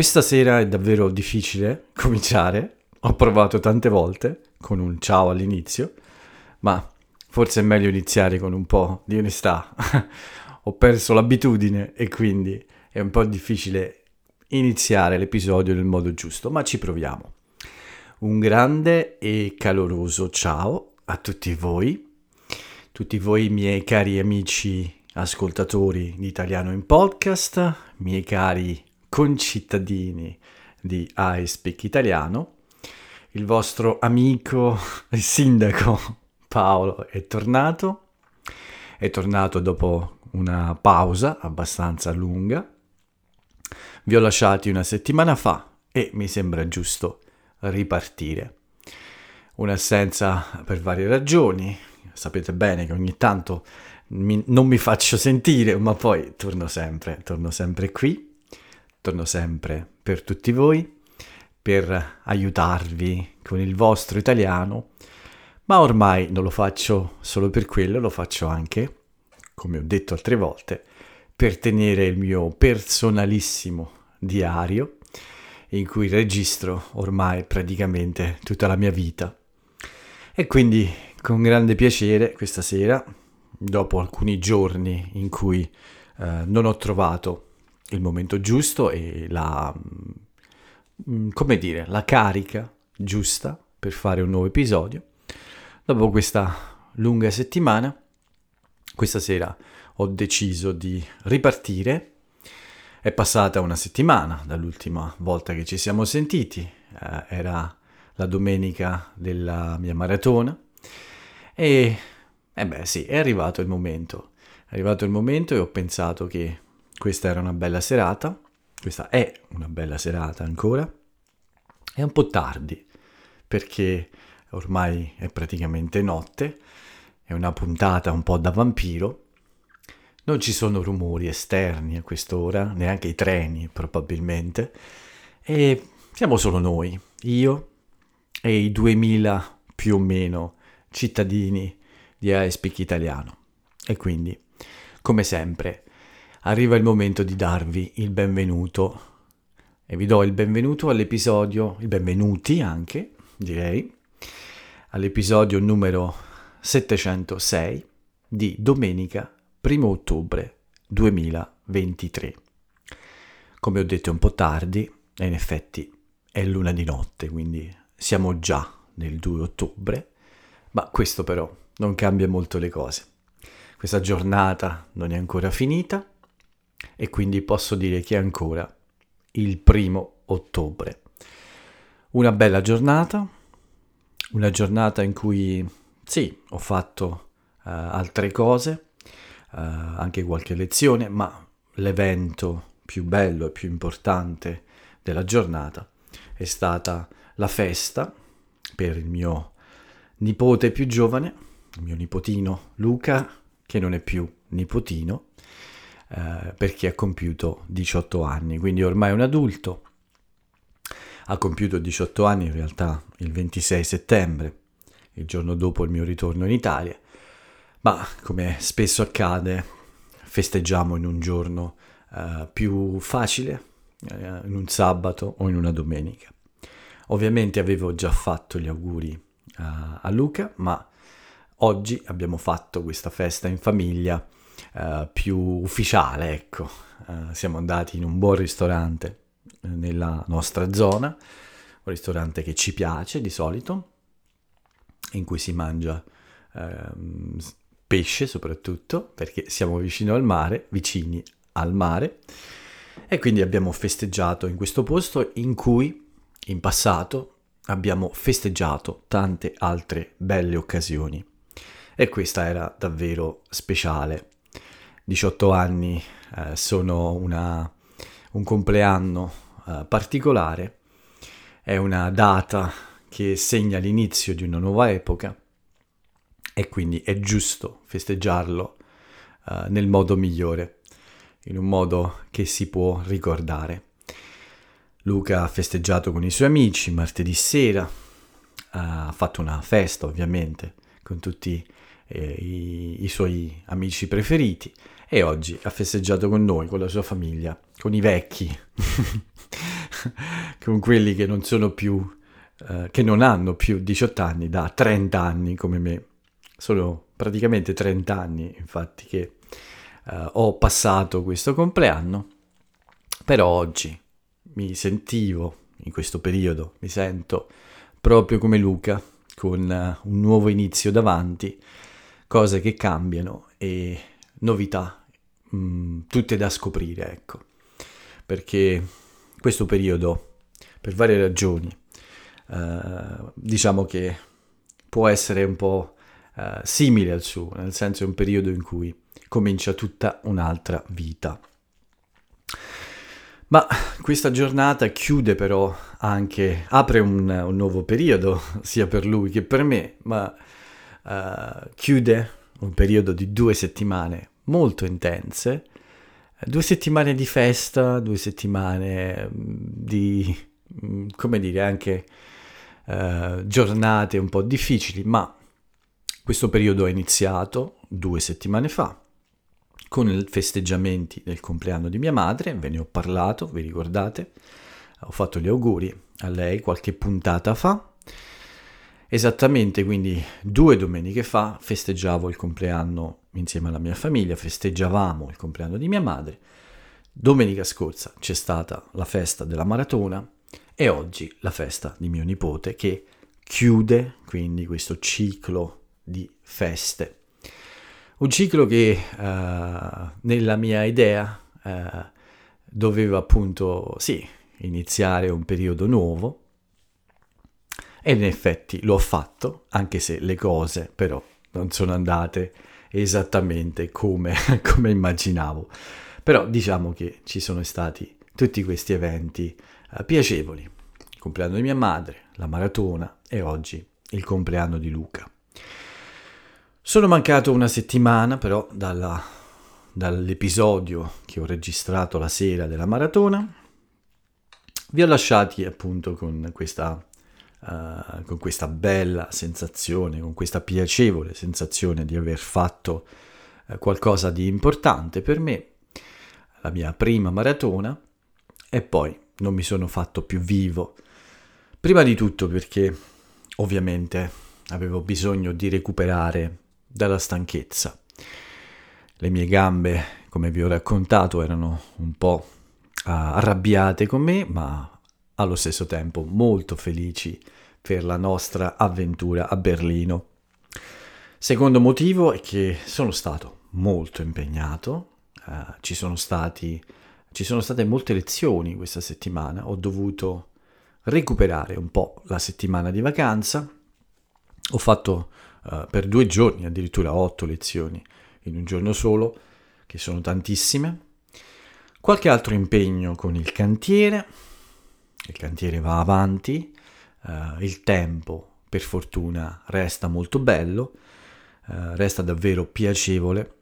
Questa sera è davvero difficile cominciare, ho provato tante volte con un ciao all'inizio, ma forse è meglio iniziare con un po' di onestà. ho perso l'abitudine e quindi è un po' difficile iniziare l'episodio nel modo giusto, ma ci proviamo. Un grande e caloroso ciao a tutti voi, tutti voi miei cari amici ascoltatori di Italiano in Podcast, miei cari concittadini di I Speak Italiano. Il vostro amico e sindaco Paolo è tornato. È tornato dopo una pausa abbastanza lunga. Vi ho lasciati una settimana fa e mi sembra giusto ripartire. Un'assenza per varie ragioni. Sapete bene che ogni tanto mi, non mi faccio sentire, ma poi torno sempre, torno sempre qui torno sempre per tutti voi, per aiutarvi con il vostro italiano, ma ormai non lo faccio solo per quello, lo faccio anche, come ho detto altre volte, per tenere il mio personalissimo diario in cui registro ormai praticamente tutta la mia vita. E quindi con grande piacere questa sera, dopo alcuni giorni in cui eh, non ho trovato il momento giusto e la, mm, come dire, la carica giusta per fare un nuovo episodio. Dopo questa lunga settimana, questa sera ho deciso di ripartire. È passata una settimana dall'ultima volta che ci siamo sentiti, eh, era la domenica della mia maratona e, eh beh sì, è arrivato il momento. È arrivato il momento e ho pensato che questa era una bella serata, questa è una bella serata ancora. È un po' tardi perché ormai è praticamente notte, è una puntata un po' da vampiro. Non ci sono rumori esterni a quest'ora, neanche i treni probabilmente, e siamo solo noi, io e i 2000 più o meno cittadini di iSpeak Italiano. E quindi, come sempre, arriva il momento di darvi il benvenuto e vi do il benvenuto all'episodio, il benvenuti anche, direi, all'episodio numero 706 di domenica 1 ottobre 2023. Come ho detto è un po' tardi e in effetti è luna di notte, quindi siamo già nel 2 ottobre, ma questo però non cambia molto le cose. Questa giornata non è ancora finita e quindi posso dire che è ancora il primo ottobre. Una bella giornata, una giornata in cui sì, ho fatto uh, altre cose, uh, anche qualche lezione, ma l'evento più bello e più importante della giornata è stata la festa per il mio nipote più giovane, il mio nipotino Luca, che non è più nipotino, eh, perché ha compiuto 18 anni, quindi ormai è un adulto. Ha compiuto 18 anni in realtà il 26 settembre, il giorno dopo il mio ritorno in Italia, ma come spesso accade festeggiamo in un giorno eh, più facile, eh, in un sabato o in una domenica. Ovviamente avevo già fatto gli auguri uh, a Luca, ma oggi abbiamo fatto questa festa in famiglia uh, più ufficiale, ecco. Uh, siamo andati in un buon ristorante eh, nella nostra zona, un ristorante che ci piace di solito, in cui si mangia uh, pesce soprattutto, perché siamo vicino al mare, vicini al mare, e quindi abbiamo festeggiato in questo posto in cui in passato abbiamo festeggiato tante altre belle occasioni. E questa era davvero speciale 18 anni eh, sono una, un compleanno eh, particolare, è una data che segna l'inizio di una nuova epoca e quindi è giusto festeggiarlo eh, nel modo migliore, in un modo che si può ricordare. Luca ha festeggiato con i suoi amici martedì sera, ha fatto una festa ovviamente con tutti eh, i, i suoi amici preferiti e oggi ha festeggiato con noi, con la sua famiglia, con i vecchi. con quelli che non sono più, eh, che non hanno più 18 anni da 30 anni come me. Sono praticamente 30 anni, infatti, che eh, ho passato questo compleanno, però oggi mi sentivo, in questo periodo, mi sento proprio come Luca, con uh, un nuovo inizio davanti, cose che cambiano e novità, mh, mm, tutte da scoprire, ecco. Perché questo periodo, per varie ragioni, uh, diciamo che può essere un po' uh, simile al suo, nel senso è un periodo in cui comincia tutta un'altra vita. Ma questa giornata chiude però anche, apre un, un nuovo periodo, sia per lui che per me, ma uh, chiude un periodo di due settimane molto intense, due settimane di festa, due settimane mm, di, mm, come dire, anche uh, giornate un po' difficili, ma questo periodo è iniziato due settimane fa con i festeggiamenti del compleanno di mia madre, ve ne ho parlato, vi ricordate? Ho fatto gli auguri a lei qualche puntata fa. Esattamente, quindi due domeniche fa festeggiavo il compleanno insieme alla mia famiglia, festeggiavamo il compleanno di mia madre. Domenica scorsa c'è stata la festa della maratona e oggi la festa di mio nipote che chiude quindi questo ciclo di feste un ciclo che uh, nella mia idea uh, doveva appunto, sì, iniziare un periodo nuovo e in effetti l'ho fatto, anche se le cose però non sono andate esattamente come, come immaginavo. Però diciamo che ci sono stati tutti questi eventi uh, piacevoli. Il compleanno di mia madre, la maratona e oggi il compleanno di Luca. Sono mancato una settimana però dalla, dall'episodio che ho registrato la sera della maratona. Vi ho lasciati appunto con questa, uh, con questa bella sensazione, con questa piacevole sensazione di aver fatto uh, qualcosa di importante per me, la mia prima maratona, e poi non mi sono fatto più vivo. Prima di tutto perché ovviamente avevo bisogno di recuperare dalla stanchezza. Le mie gambe, come vi ho raccontato, erano un po' arrabbiate con me, ma allo stesso tempo molto felici per la nostra avventura a Berlino. Secondo motivo è che sono stato molto impegnato, uh, ci, sono stati, ci sono state molte lezioni questa settimana, ho dovuto recuperare un po' la settimana di vacanza, ho fatto uh, per due giorni, addirittura otto lezioni in un giorno solo, che sono tantissime. Qualche altro impegno con il cantiere, il cantiere va avanti, uh, il tempo per fortuna resta molto bello, uh, resta davvero piacevole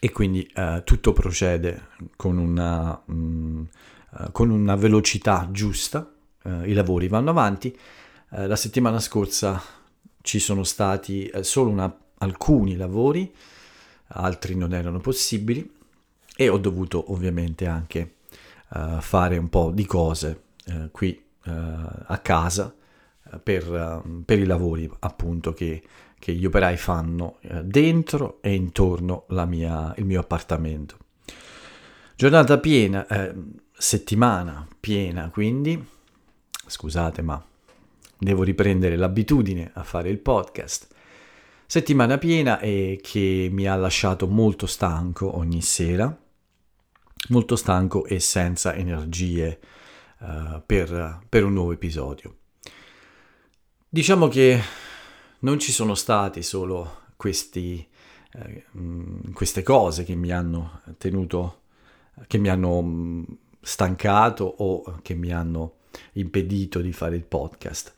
e quindi uh, tutto procede con una, um, con una velocità giusta, i lavori vanno avanti. la settimana scorsa ci sono stati eh, solo una, alcuni lavori, altri non erano possibili e ho dovuto ovviamente anche fare un po' di cose uh, qui uh, a casa per, per, i lavori appunto che, che gli operai fanno dentro e intorno mia, il mio appartamento. Giornata piena, settimana piena quindi, scusate ma devo riprendere l'abitudine a fare il podcast. Settimana piena e che mi ha lasciato molto stanco ogni sera, molto stanco e senza energie uh, per, per un nuovo episodio. Diciamo che non ci sono stati solo questi, eh, queste cose che mi hanno tenuto, che mi hanno mm, stancato o che mi hanno impedito di fare il podcast.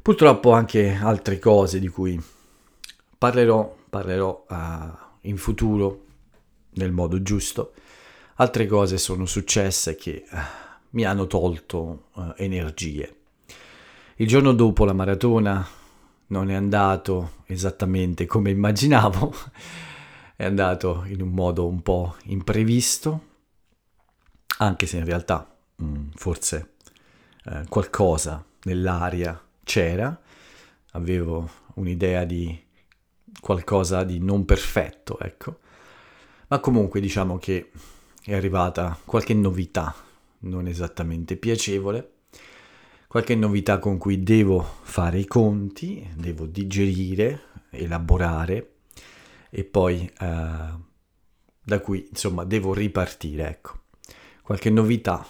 Purtroppo anche altre cose di cui parlerò, parlerò uh, in futuro nel modo giusto. Altre cose sono successe che uh, mi hanno tolto uh, energie. Il giorno dopo la maratona non è andato esattamente come immaginavo, è andato in un modo un po' imprevisto, anche se in realtà mm, forse eh, qualcosa nell'aria c'era, avevo un'idea di qualcosa di non perfetto, ecco. Ma comunque diciamo che è arrivata qualche novità, non esattamente piacevole, qualche novità con cui devo fare i conti, devo digerire, elaborare e poi eh, da cui insomma devo ripartire, ecco. Qualche novità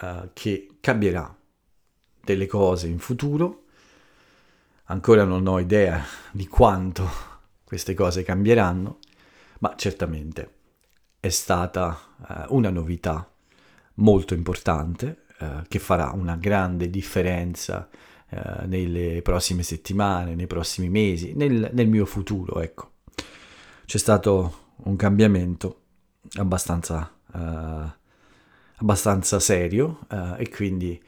eh, che cambierà delle cose in futuro. Ancora non ho idea di quanto queste cose cambieranno, ma certamente è stata eh, una novità molto importante eh, che farà una grande differenza eh, nelle prossime settimane, nei prossimi mesi, nel, nel, mio futuro, ecco. C'è stato un cambiamento abbastanza, eh, abbastanza serio eh, e quindi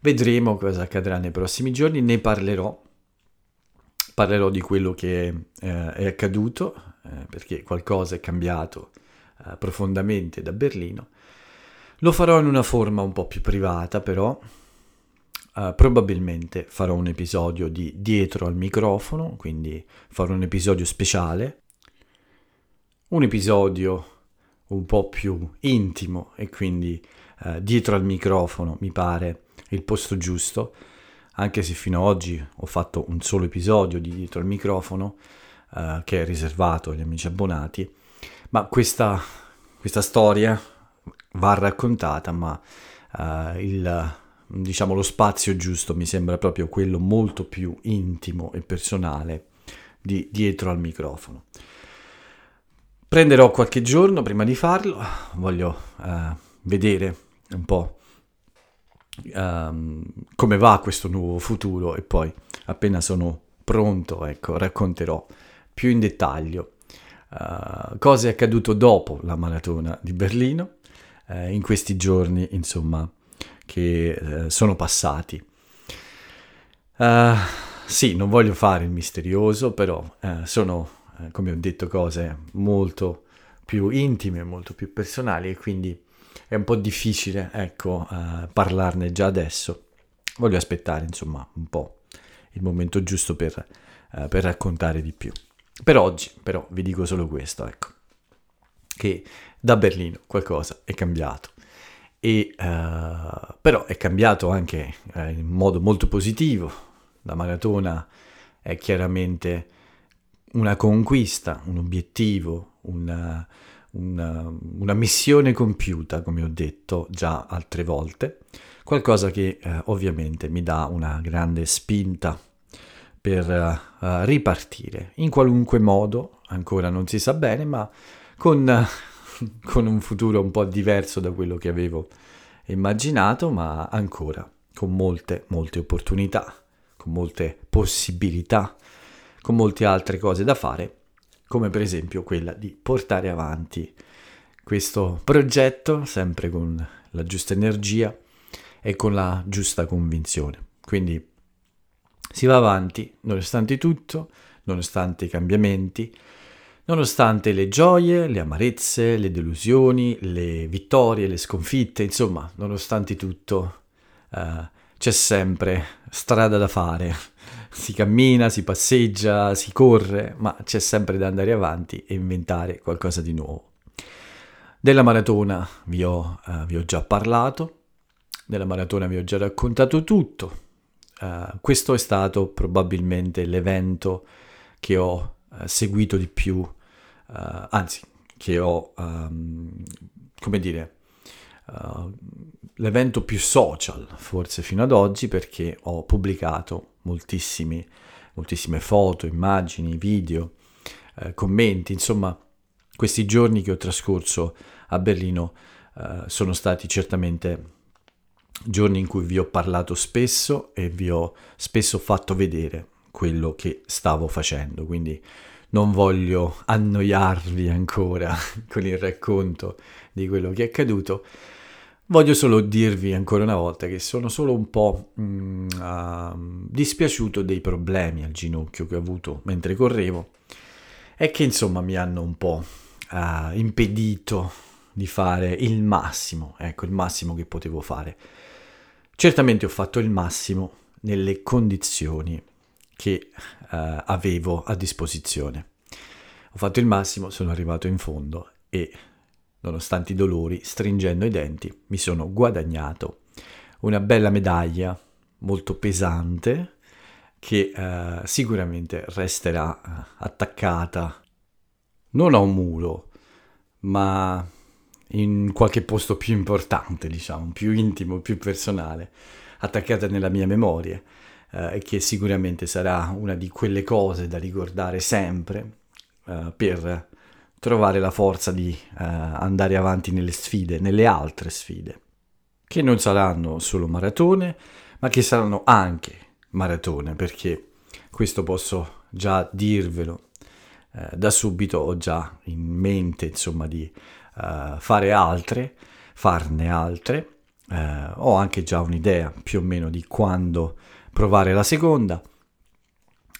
vedremo cosa accadrà nei prossimi giorni, ne parlerò parlerò di quello che eh, è accaduto, eh, perché qualcosa è cambiato profondamente da Berlino. Lo farò in una forma un po' più privata, però Uh, probabilmente farò un episodio di dietro al microfono, quindi farò un episodio speciale, un episodio un po' più intimo e quindi uh, dietro al microfono mi pare il posto giusto, anche se fino ad oggi ho fatto un solo episodio di dietro al microfono uh, che è riservato agli amici abbonati, ma questa, questa storia va raccontata, ma il diciamo lo spazio giusto mi sembra proprio quello molto più intimo e personale di dietro al microfono. Prenderò qualche giorno prima di farlo, voglio uh, vedere un po' um, come va questo nuovo futuro e poi appena sono pronto, ecco, racconterò più in dettaglio uh, cosa è accaduto dopo la maratona di Berlino, uh, in questi giorni, insomma, che eh, sono passati. Uh, sì, non voglio fare il misterioso, però uh, sono, uh, come ho detto, cose molto più intime, molto più personali e quindi è un po' difficile, ecco, parlarne già adesso. Voglio aspettare, insomma, un po' il momento giusto per, per raccontare di più. Per oggi, però, vi dico solo questo, ecco, che da Berlino qualcosa è cambiato. E, uh, però è cambiato anche uh, in modo molto positivo. La maratona è chiaramente una conquista, un obiettivo, una, una, una, missione compiuta, come ho detto già altre volte, qualcosa che uh, ovviamente mi dà una grande spinta per ripartire. In qualunque modo, ancora non si sa bene, ma con con un futuro un po' diverso da quello che avevo immaginato, ma ancora con molte, molte opportunità, con molte possibilità, con molte altre cose da fare, come per esempio quella di portare avanti questo progetto sempre con la giusta energia e con la giusta convinzione. Quindi si va avanti nonostante tutto, nonostante i cambiamenti, Nonostante le gioie, le amarezze, le delusioni, le vittorie, le sconfitte, insomma, nonostante tutto, uh, c'è sempre strada da fare. Si cammina, si passeggia, si corre, ma c'è sempre da andare avanti e inventare qualcosa di nuovo. Della maratona vi ho, uh, vi ho già parlato, della maratona vi ho già raccontato tutto. Uh, questo è stato probabilmente l'evento che ho seguito di più uh, anzi, che ho, um, come dire, uh, l'evento più social forse fino ad oggi perché ho pubblicato moltissime foto, immagini, video, uh, commenti, insomma, questi giorni che ho trascorso a Berlino sono stati certamente giorni in cui vi ho parlato spesso e vi ho spesso fatto vedere quello che stavo facendo, quindi non voglio annoiarvi ancora con il racconto di quello che è accaduto. Voglio solo dirvi ancora una volta che sono solo un po' mm, uh, dispiaciuto dei problemi al ginocchio che ho avuto mentre correvo e che insomma mi hanno un po' uh, impedito di fare il massimo, ecco, il massimo che potevo fare. Certamente ho fatto il massimo nelle condizioni che eh, avevo a disposizione. Ho fatto il massimo, sono arrivato in fondo e, nonostante i dolori, stringendo i denti, mi sono guadagnato una bella medaglia molto pesante che eh, sicuramente resterà eh, attaccata non a un muro, ma in qualche posto più importante, diciamo, più intimo, più personale, attaccata nella mia memoria eh, che sicuramente sarà una di quelle cose da ricordare sempre eh, per trovare la forza di eh, andare avanti nelle sfide, nelle altre sfide, che non saranno solo maratone, ma che saranno anche maratone, perché questo posso già dirvelo eh, da subito, ho già in mente insomma di uh, fare altre, farne altre, uh, ho anche già un'idea più o meno di quando provare la seconda,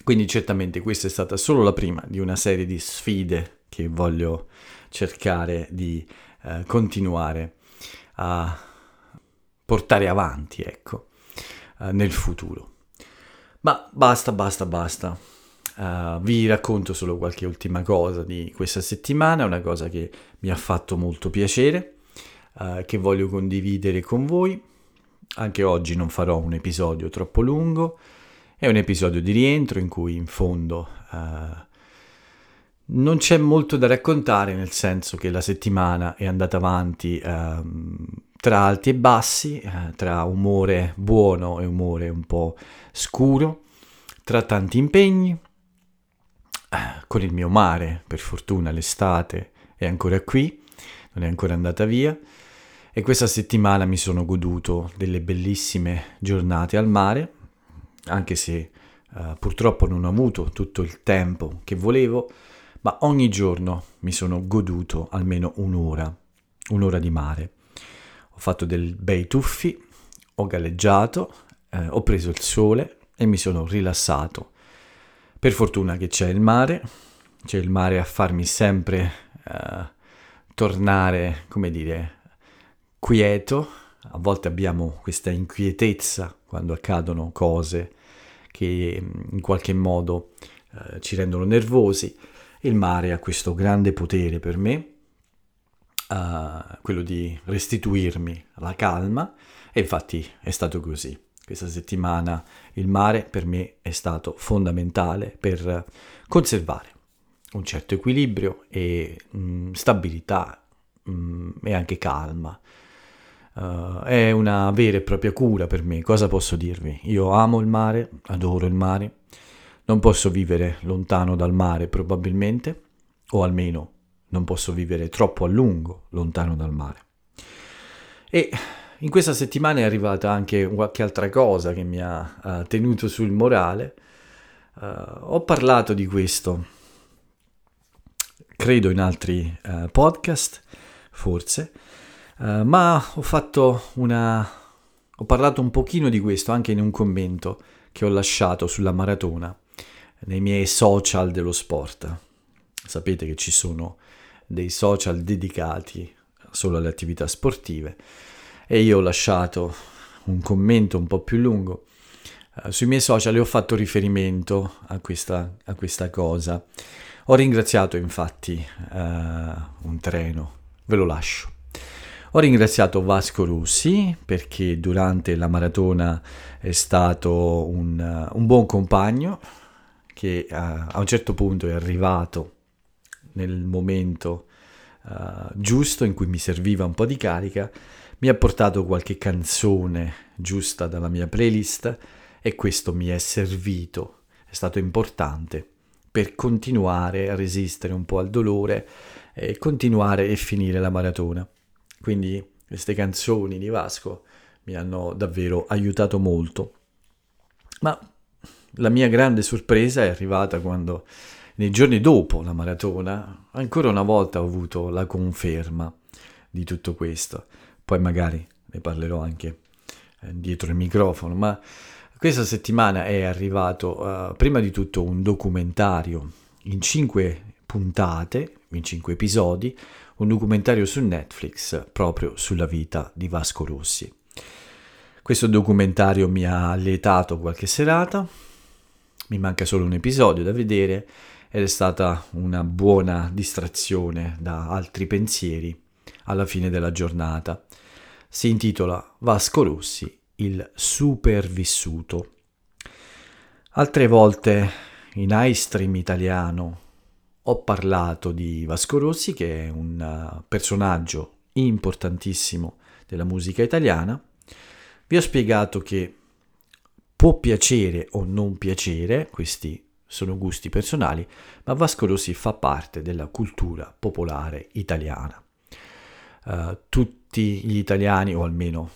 quindi certamente questa è stata solo la prima di una serie di sfide che voglio cercare di uh, continuare a portare avanti, ecco uh, nel futuro. Ma basta, basta, basta. Uh, vi racconto solo qualche ultima cosa di questa settimana, una cosa che mi ha fatto molto piacere, uh, che voglio condividere con voi. Anche oggi non farò un episodio troppo lungo, è un episodio di rientro in cui in fondo uh, non c'è molto da raccontare, nel senso che la settimana è andata avanti ehm, tra alti e bassi, eh, tra umore buono e umore un po' scuro, tra tanti impegni, eh, con il mio mare, per fortuna l'estate è ancora qui, non è ancora andata via, e questa settimana mi sono goduto delle bellissime giornate al mare, anche se eh, purtroppo non ho avuto tutto il tempo che volevo, ma ogni giorno mi sono goduto almeno un'ora, un'ora di mare ho fatto dei bei tuffi, ho galleggiato, eh, ho preso il sole e mi sono rilassato. Per fortuna che c'è il mare, c'è il mare a farmi sempre eh, tornare, come dire, quieto. A volte abbiamo questa inquietezza quando accadono cose che mm, in qualche modo eh, ci rendono nervosi. Il mare ha questo grande potere per me uh, quello di restituirmi la calma e infatti è stato così. Questa settimana il mare per me è stato fondamentale per conservare un certo equilibrio e mh, mm, stabilità mh, mm, e anche calma. Uh, è una vera e propria cura per me, cosa posso dirvi? Io amo il mare, adoro il mare, non posso vivere lontano dal mare probabilmente, o almeno non posso vivere troppo a lungo lontano dal mare. E in questa settimana è arrivata anche qualche altra cosa che mi ha uh, tenuto sul morale. Uh, ho parlato di questo, credo in altri uh, podcast, forse, ma ho fatto una... ho parlato un pochino di questo anche in un commento che ho lasciato sulla maratona nei miei social dello sport. Sapete che ci sono dei social dedicati solo alle attività sportive e io ho lasciato un commento un po' più lungo uh, sui miei social e ho fatto riferimento a questa, a questa cosa. Ho ringraziato infatti uh, un treno, ve lo lascio. Ho ringraziato Vasco Russi perché durante la maratona è stato un, uh, un buon compagno che a un certo punto è arrivato nel momento uh, giusto in cui mi serviva un po' di carica, mi ha portato qualche canzone giusta dalla mia playlist e questo mi è servito, è stato importante per continuare a resistere un po' al dolore e continuare e finire la maratona. Quindi queste canzoni di Vasco mi hanno davvero aiutato molto. Ma la mia grande sorpresa è arrivata quando nei giorni dopo la maratona, ancora una volta ho avuto la conferma di tutto questo. Poi magari ne parlerò anche eh, dietro il microfono, ma questa settimana è arrivato uh, prima di tutto un documentario in cinque puntate, in cinque episodi, un documentario su Netflix proprio sulla vita di Vasco Rossi. Questo documentario mi ha allietato qualche serata, mi manca solo un episodio da vedere ed è stata una buona distrazione da altri pensieri alla fine della giornata. Si intitola Vasco Rossi, il supervissuto. Altre volte in iStream italiano ho parlato di Vasco Rossi, che è un uh, personaggio importantissimo della musica italiana. Vi ho spiegato che può piacere o non piacere, questi sono gusti personali, ma Vasco Rossi fa parte della cultura popolare italiana. Uh, tutti gli italiani, o almeno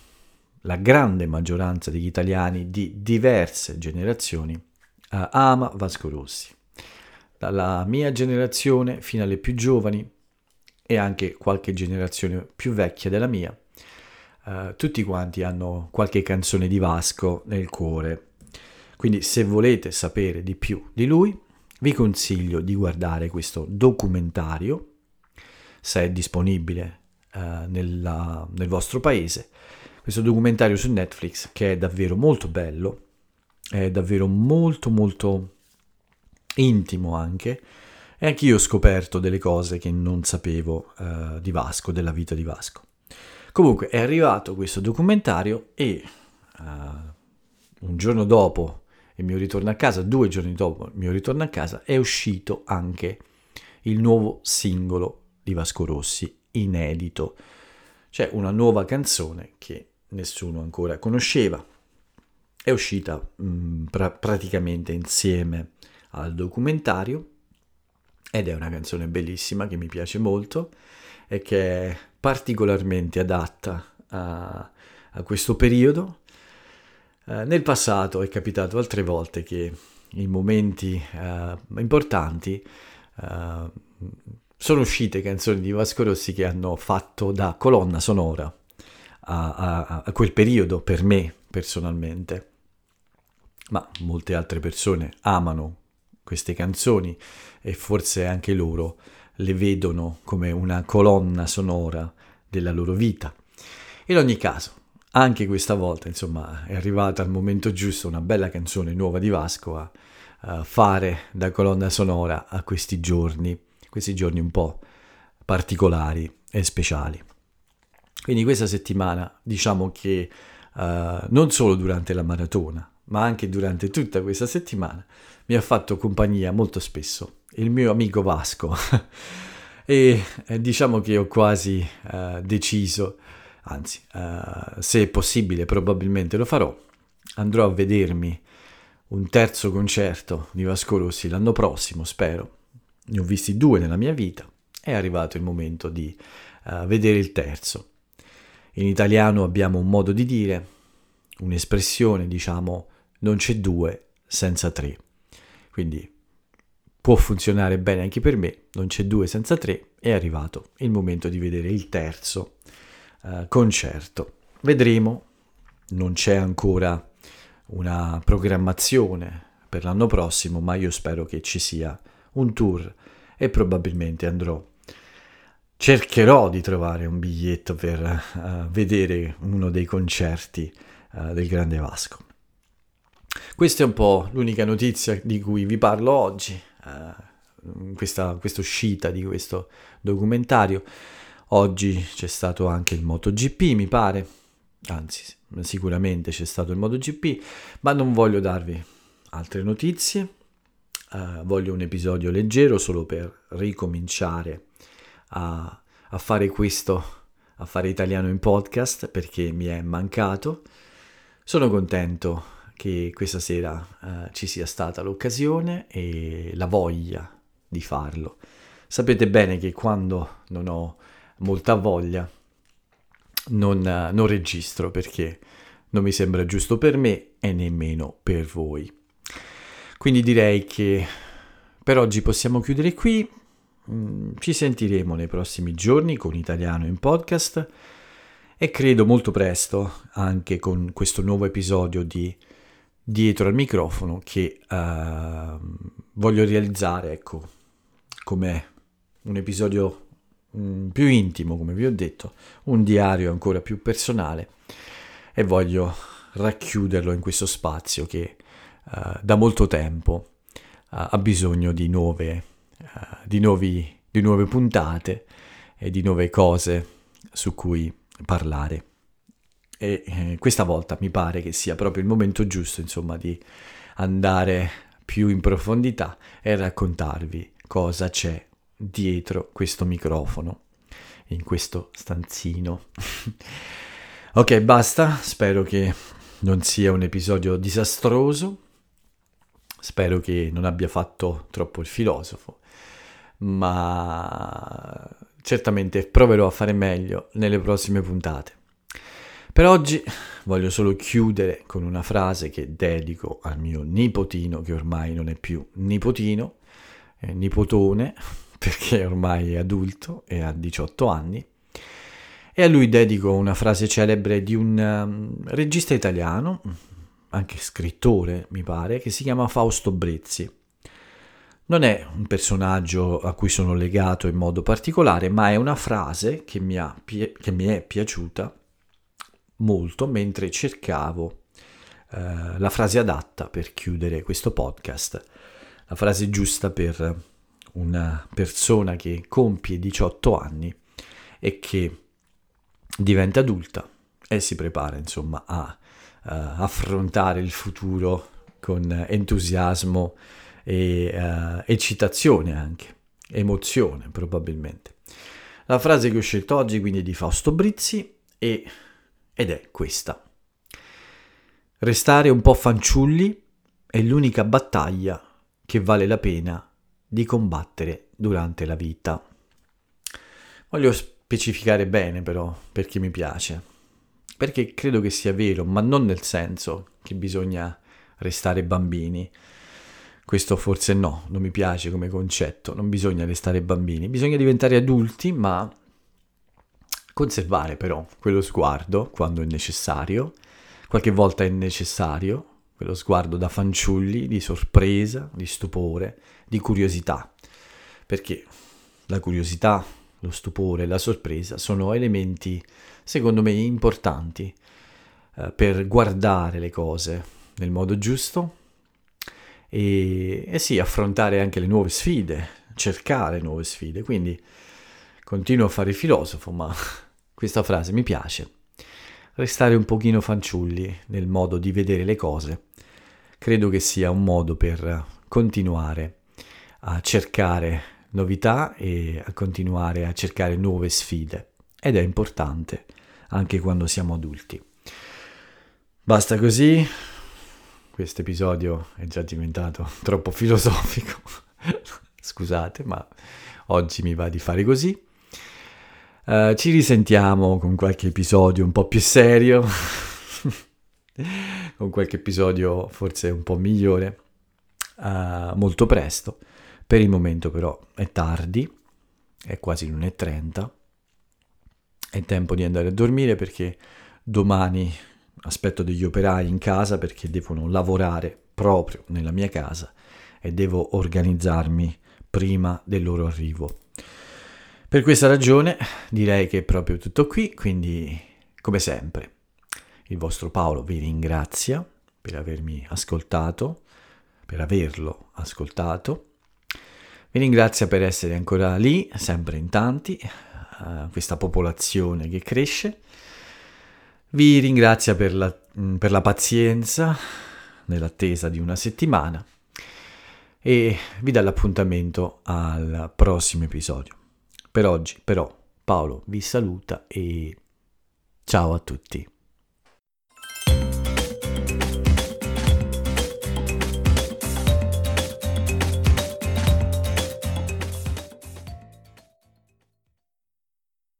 la grande maggioranza degli italiani di diverse generazioni, uh, ama Vasco Rossi dalla mia generazione fino alle più giovani e anche qualche generazione più vecchia della mia. Uh, tutti quanti hanno qualche canzone di Vasco nel cuore. Quindi se volete sapere di più di lui, vi consiglio di guardare questo documentario, se è disponibile uh, nella, nel vostro paese. Questo documentario su Netflix che è davvero molto bello, è davvero molto molto intimo anche, e anch'io ho scoperto delle cose che non sapevo uh, di Vasco, della vita di Vasco. Comunque è arrivato questo documentario e uh, un giorno dopo il mio ritorno a casa, due giorni dopo il mio ritorno a casa, è uscito anche il nuovo singolo di Vasco Rossi, inedito. C'è una nuova canzone che nessuno ancora conosceva. È uscita mh, mm, pra- praticamente insieme al documentario ed è una canzone bellissima che mi piace molto e che è particolarmente adatta a, a questo periodo. Eh, nel passato è capitato altre volte che in momenti eh, importanti eh, sono uscite canzoni di Vasco Rossi che hanno fatto da colonna sonora a, a, a quel periodo per me personalmente ma molte altre persone amano queste canzoni e forse anche loro le vedono come una colonna sonora della loro vita. In ogni caso, anche questa volta, insomma, è arrivata al momento giusto una bella canzone nuova di Vasco a, a fare da colonna sonora a questi giorni, questi giorni un po' particolari e speciali. Quindi questa settimana diciamo che uh, non solo durante la maratona, ma anche durante tutta questa settimana mi ha fatto compagnia molto spesso, il mio amico Vasco. e eh, diciamo che ho quasi eh, deciso, anzi, eh, se è possibile probabilmente lo farò, andrò a vedermi un terzo concerto di Vasco Rossi l'anno prossimo, spero. Ne ho visti due nella mia vita, è arrivato il momento di uh, vedere il terzo. In italiano abbiamo un modo di dire, un'espressione, diciamo, non c'è due senza tre. Quindi può funzionare bene anche per me, non c'è due senza tre, è arrivato il momento di vedere il terzo uh, concerto. Vedremo, non c'è ancora una programmazione per l'anno prossimo, ma io spero che ci sia un tour e probabilmente andrò. Cercherò di trovare un biglietto per uh, vedere uno dei concerti uh, del Grande Vasco. Questa è un po' l'unica notizia di cui vi parlo oggi, uh, questa, uscita di questo documentario. Oggi c'è stato anche il MotoGP, mi pare, anzi sicuramente c'è stato il MotoGP, ma non voglio darvi altre notizie, uh, voglio un episodio leggero solo per ricominciare a, a fare questo, a fare italiano in podcast perché mi è mancato. Sono contento che questa sera uh, ci sia stata l'occasione e la voglia di farlo. Sapete bene che quando non ho molta voglia non, uh, non registro perché non mi sembra giusto per me e nemmeno per voi. Quindi direi che per oggi possiamo chiudere qui. Mm, ci sentiremo nei prossimi giorni con Italiano in podcast e credo molto presto anche con questo nuovo episodio di dietro al microfono che uh, voglio realizzare, ecco, come un episodio mm, più intimo, come vi ho detto, un diario ancora più personale e voglio racchiuderlo in questo spazio che uh, da molto tempo uh, ha bisogno di nuove, uh, di, nuovi, di nuove puntate e di nuove cose su cui parlare. E eh, questa volta mi pare che sia proprio il momento giusto, insomma, di andare più in profondità e raccontarvi cosa c'è dietro questo microfono, in questo stanzino. ok, basta, spero che non sia un episodio disastroso, spero che non abbia fatto troppo il filosofo, ma certamente proverò a fare meglio nelle prossime puntate. Per oggi voglio solo chiudere con una frase che dedico al mio nipotino, che ormai non è più nipotino, è nipotone, perché ormai è adulto e ha 18 anni. E a lui dedico una frase celebre di un um, regista italiano, anche scrittore mi pare, che si chiama Fausto Brezzi. Non è un personaggio a cui sono legato in modo particolare, ma è una frase che mi, ha, che mi è piaciuta molto mentre cercavo eh, la frase adatta per chiudere questo podcast, la frase giusta per una persona che compie 18 anni e che diventa adulta e si prepara insomma a uh, affrontare il futuro con entusiasmo e uh, eccitazione anche, emozione probabilmente. La frase che ho scelto oggi quindi è di Fausto Brizzi e ed è questa. Restare un po' fanciulli è l'unica battaglia che vale la pena di combattere durante la vita. Voglio specificare bene però perché mi piace, perché credo che sia vero, ma non nel senso che bisogna restare bambini. Questo forse no, non mi piace come concetto, non bisogna restare bambini, bisogna diventare adulti, ma Conservare però quello sguardo quando è necessario, qualche volta è necessario, quello sguardo da fanciulli, di sorpresa, di stupore, di curiosità, perché la curiosità, lo stupore, la sorpresa sono elementi, secondo me, importanti eh, per guardare le cose nel modo giusto e, e sì, affrontare anche le nuove sfide, cercare nuove sfide, quindi continuo a fare filosofo, ma questa frase mi piace. Restare un pochino fanciulli nel modo di vedere le cose credo che sia un modo per continuare a cercare novità e a continuare a cercare nuove sfide ed è importante anche quando siamo adulti. Basta così, questo episodio è già diventato troppo filosofico, scusate ma oggi mi va di fare così. Uh, ci risentiamo con qualche episodio un po' più serio, con qualche episodio forse un po' migliore, uh, molto presto. Per il momento però è tardi, è quasi l'1.30, è tempo di andare a dormire perché domani aspetto degli operai in casa perché devono lavorare proprio nella mia casa e devo organizzarmi prima del loro arrivo. Per questa ragione direi che è proprio tutto qui, quindi come sempre il vostro Paolo vi ringrazia per avermi ascoltato, per averlo ascoltato. Vi ringrazia per essere ancora lì, sempre in tanti, uh, questa popolazione che cresce. Vi ringrazia per la, mm, per la pazienza nell'attesa di una settimana e vi dà l'appuntamento al prossimo episodio. Per oggi però Paolo vi saluta e ciao a tutti.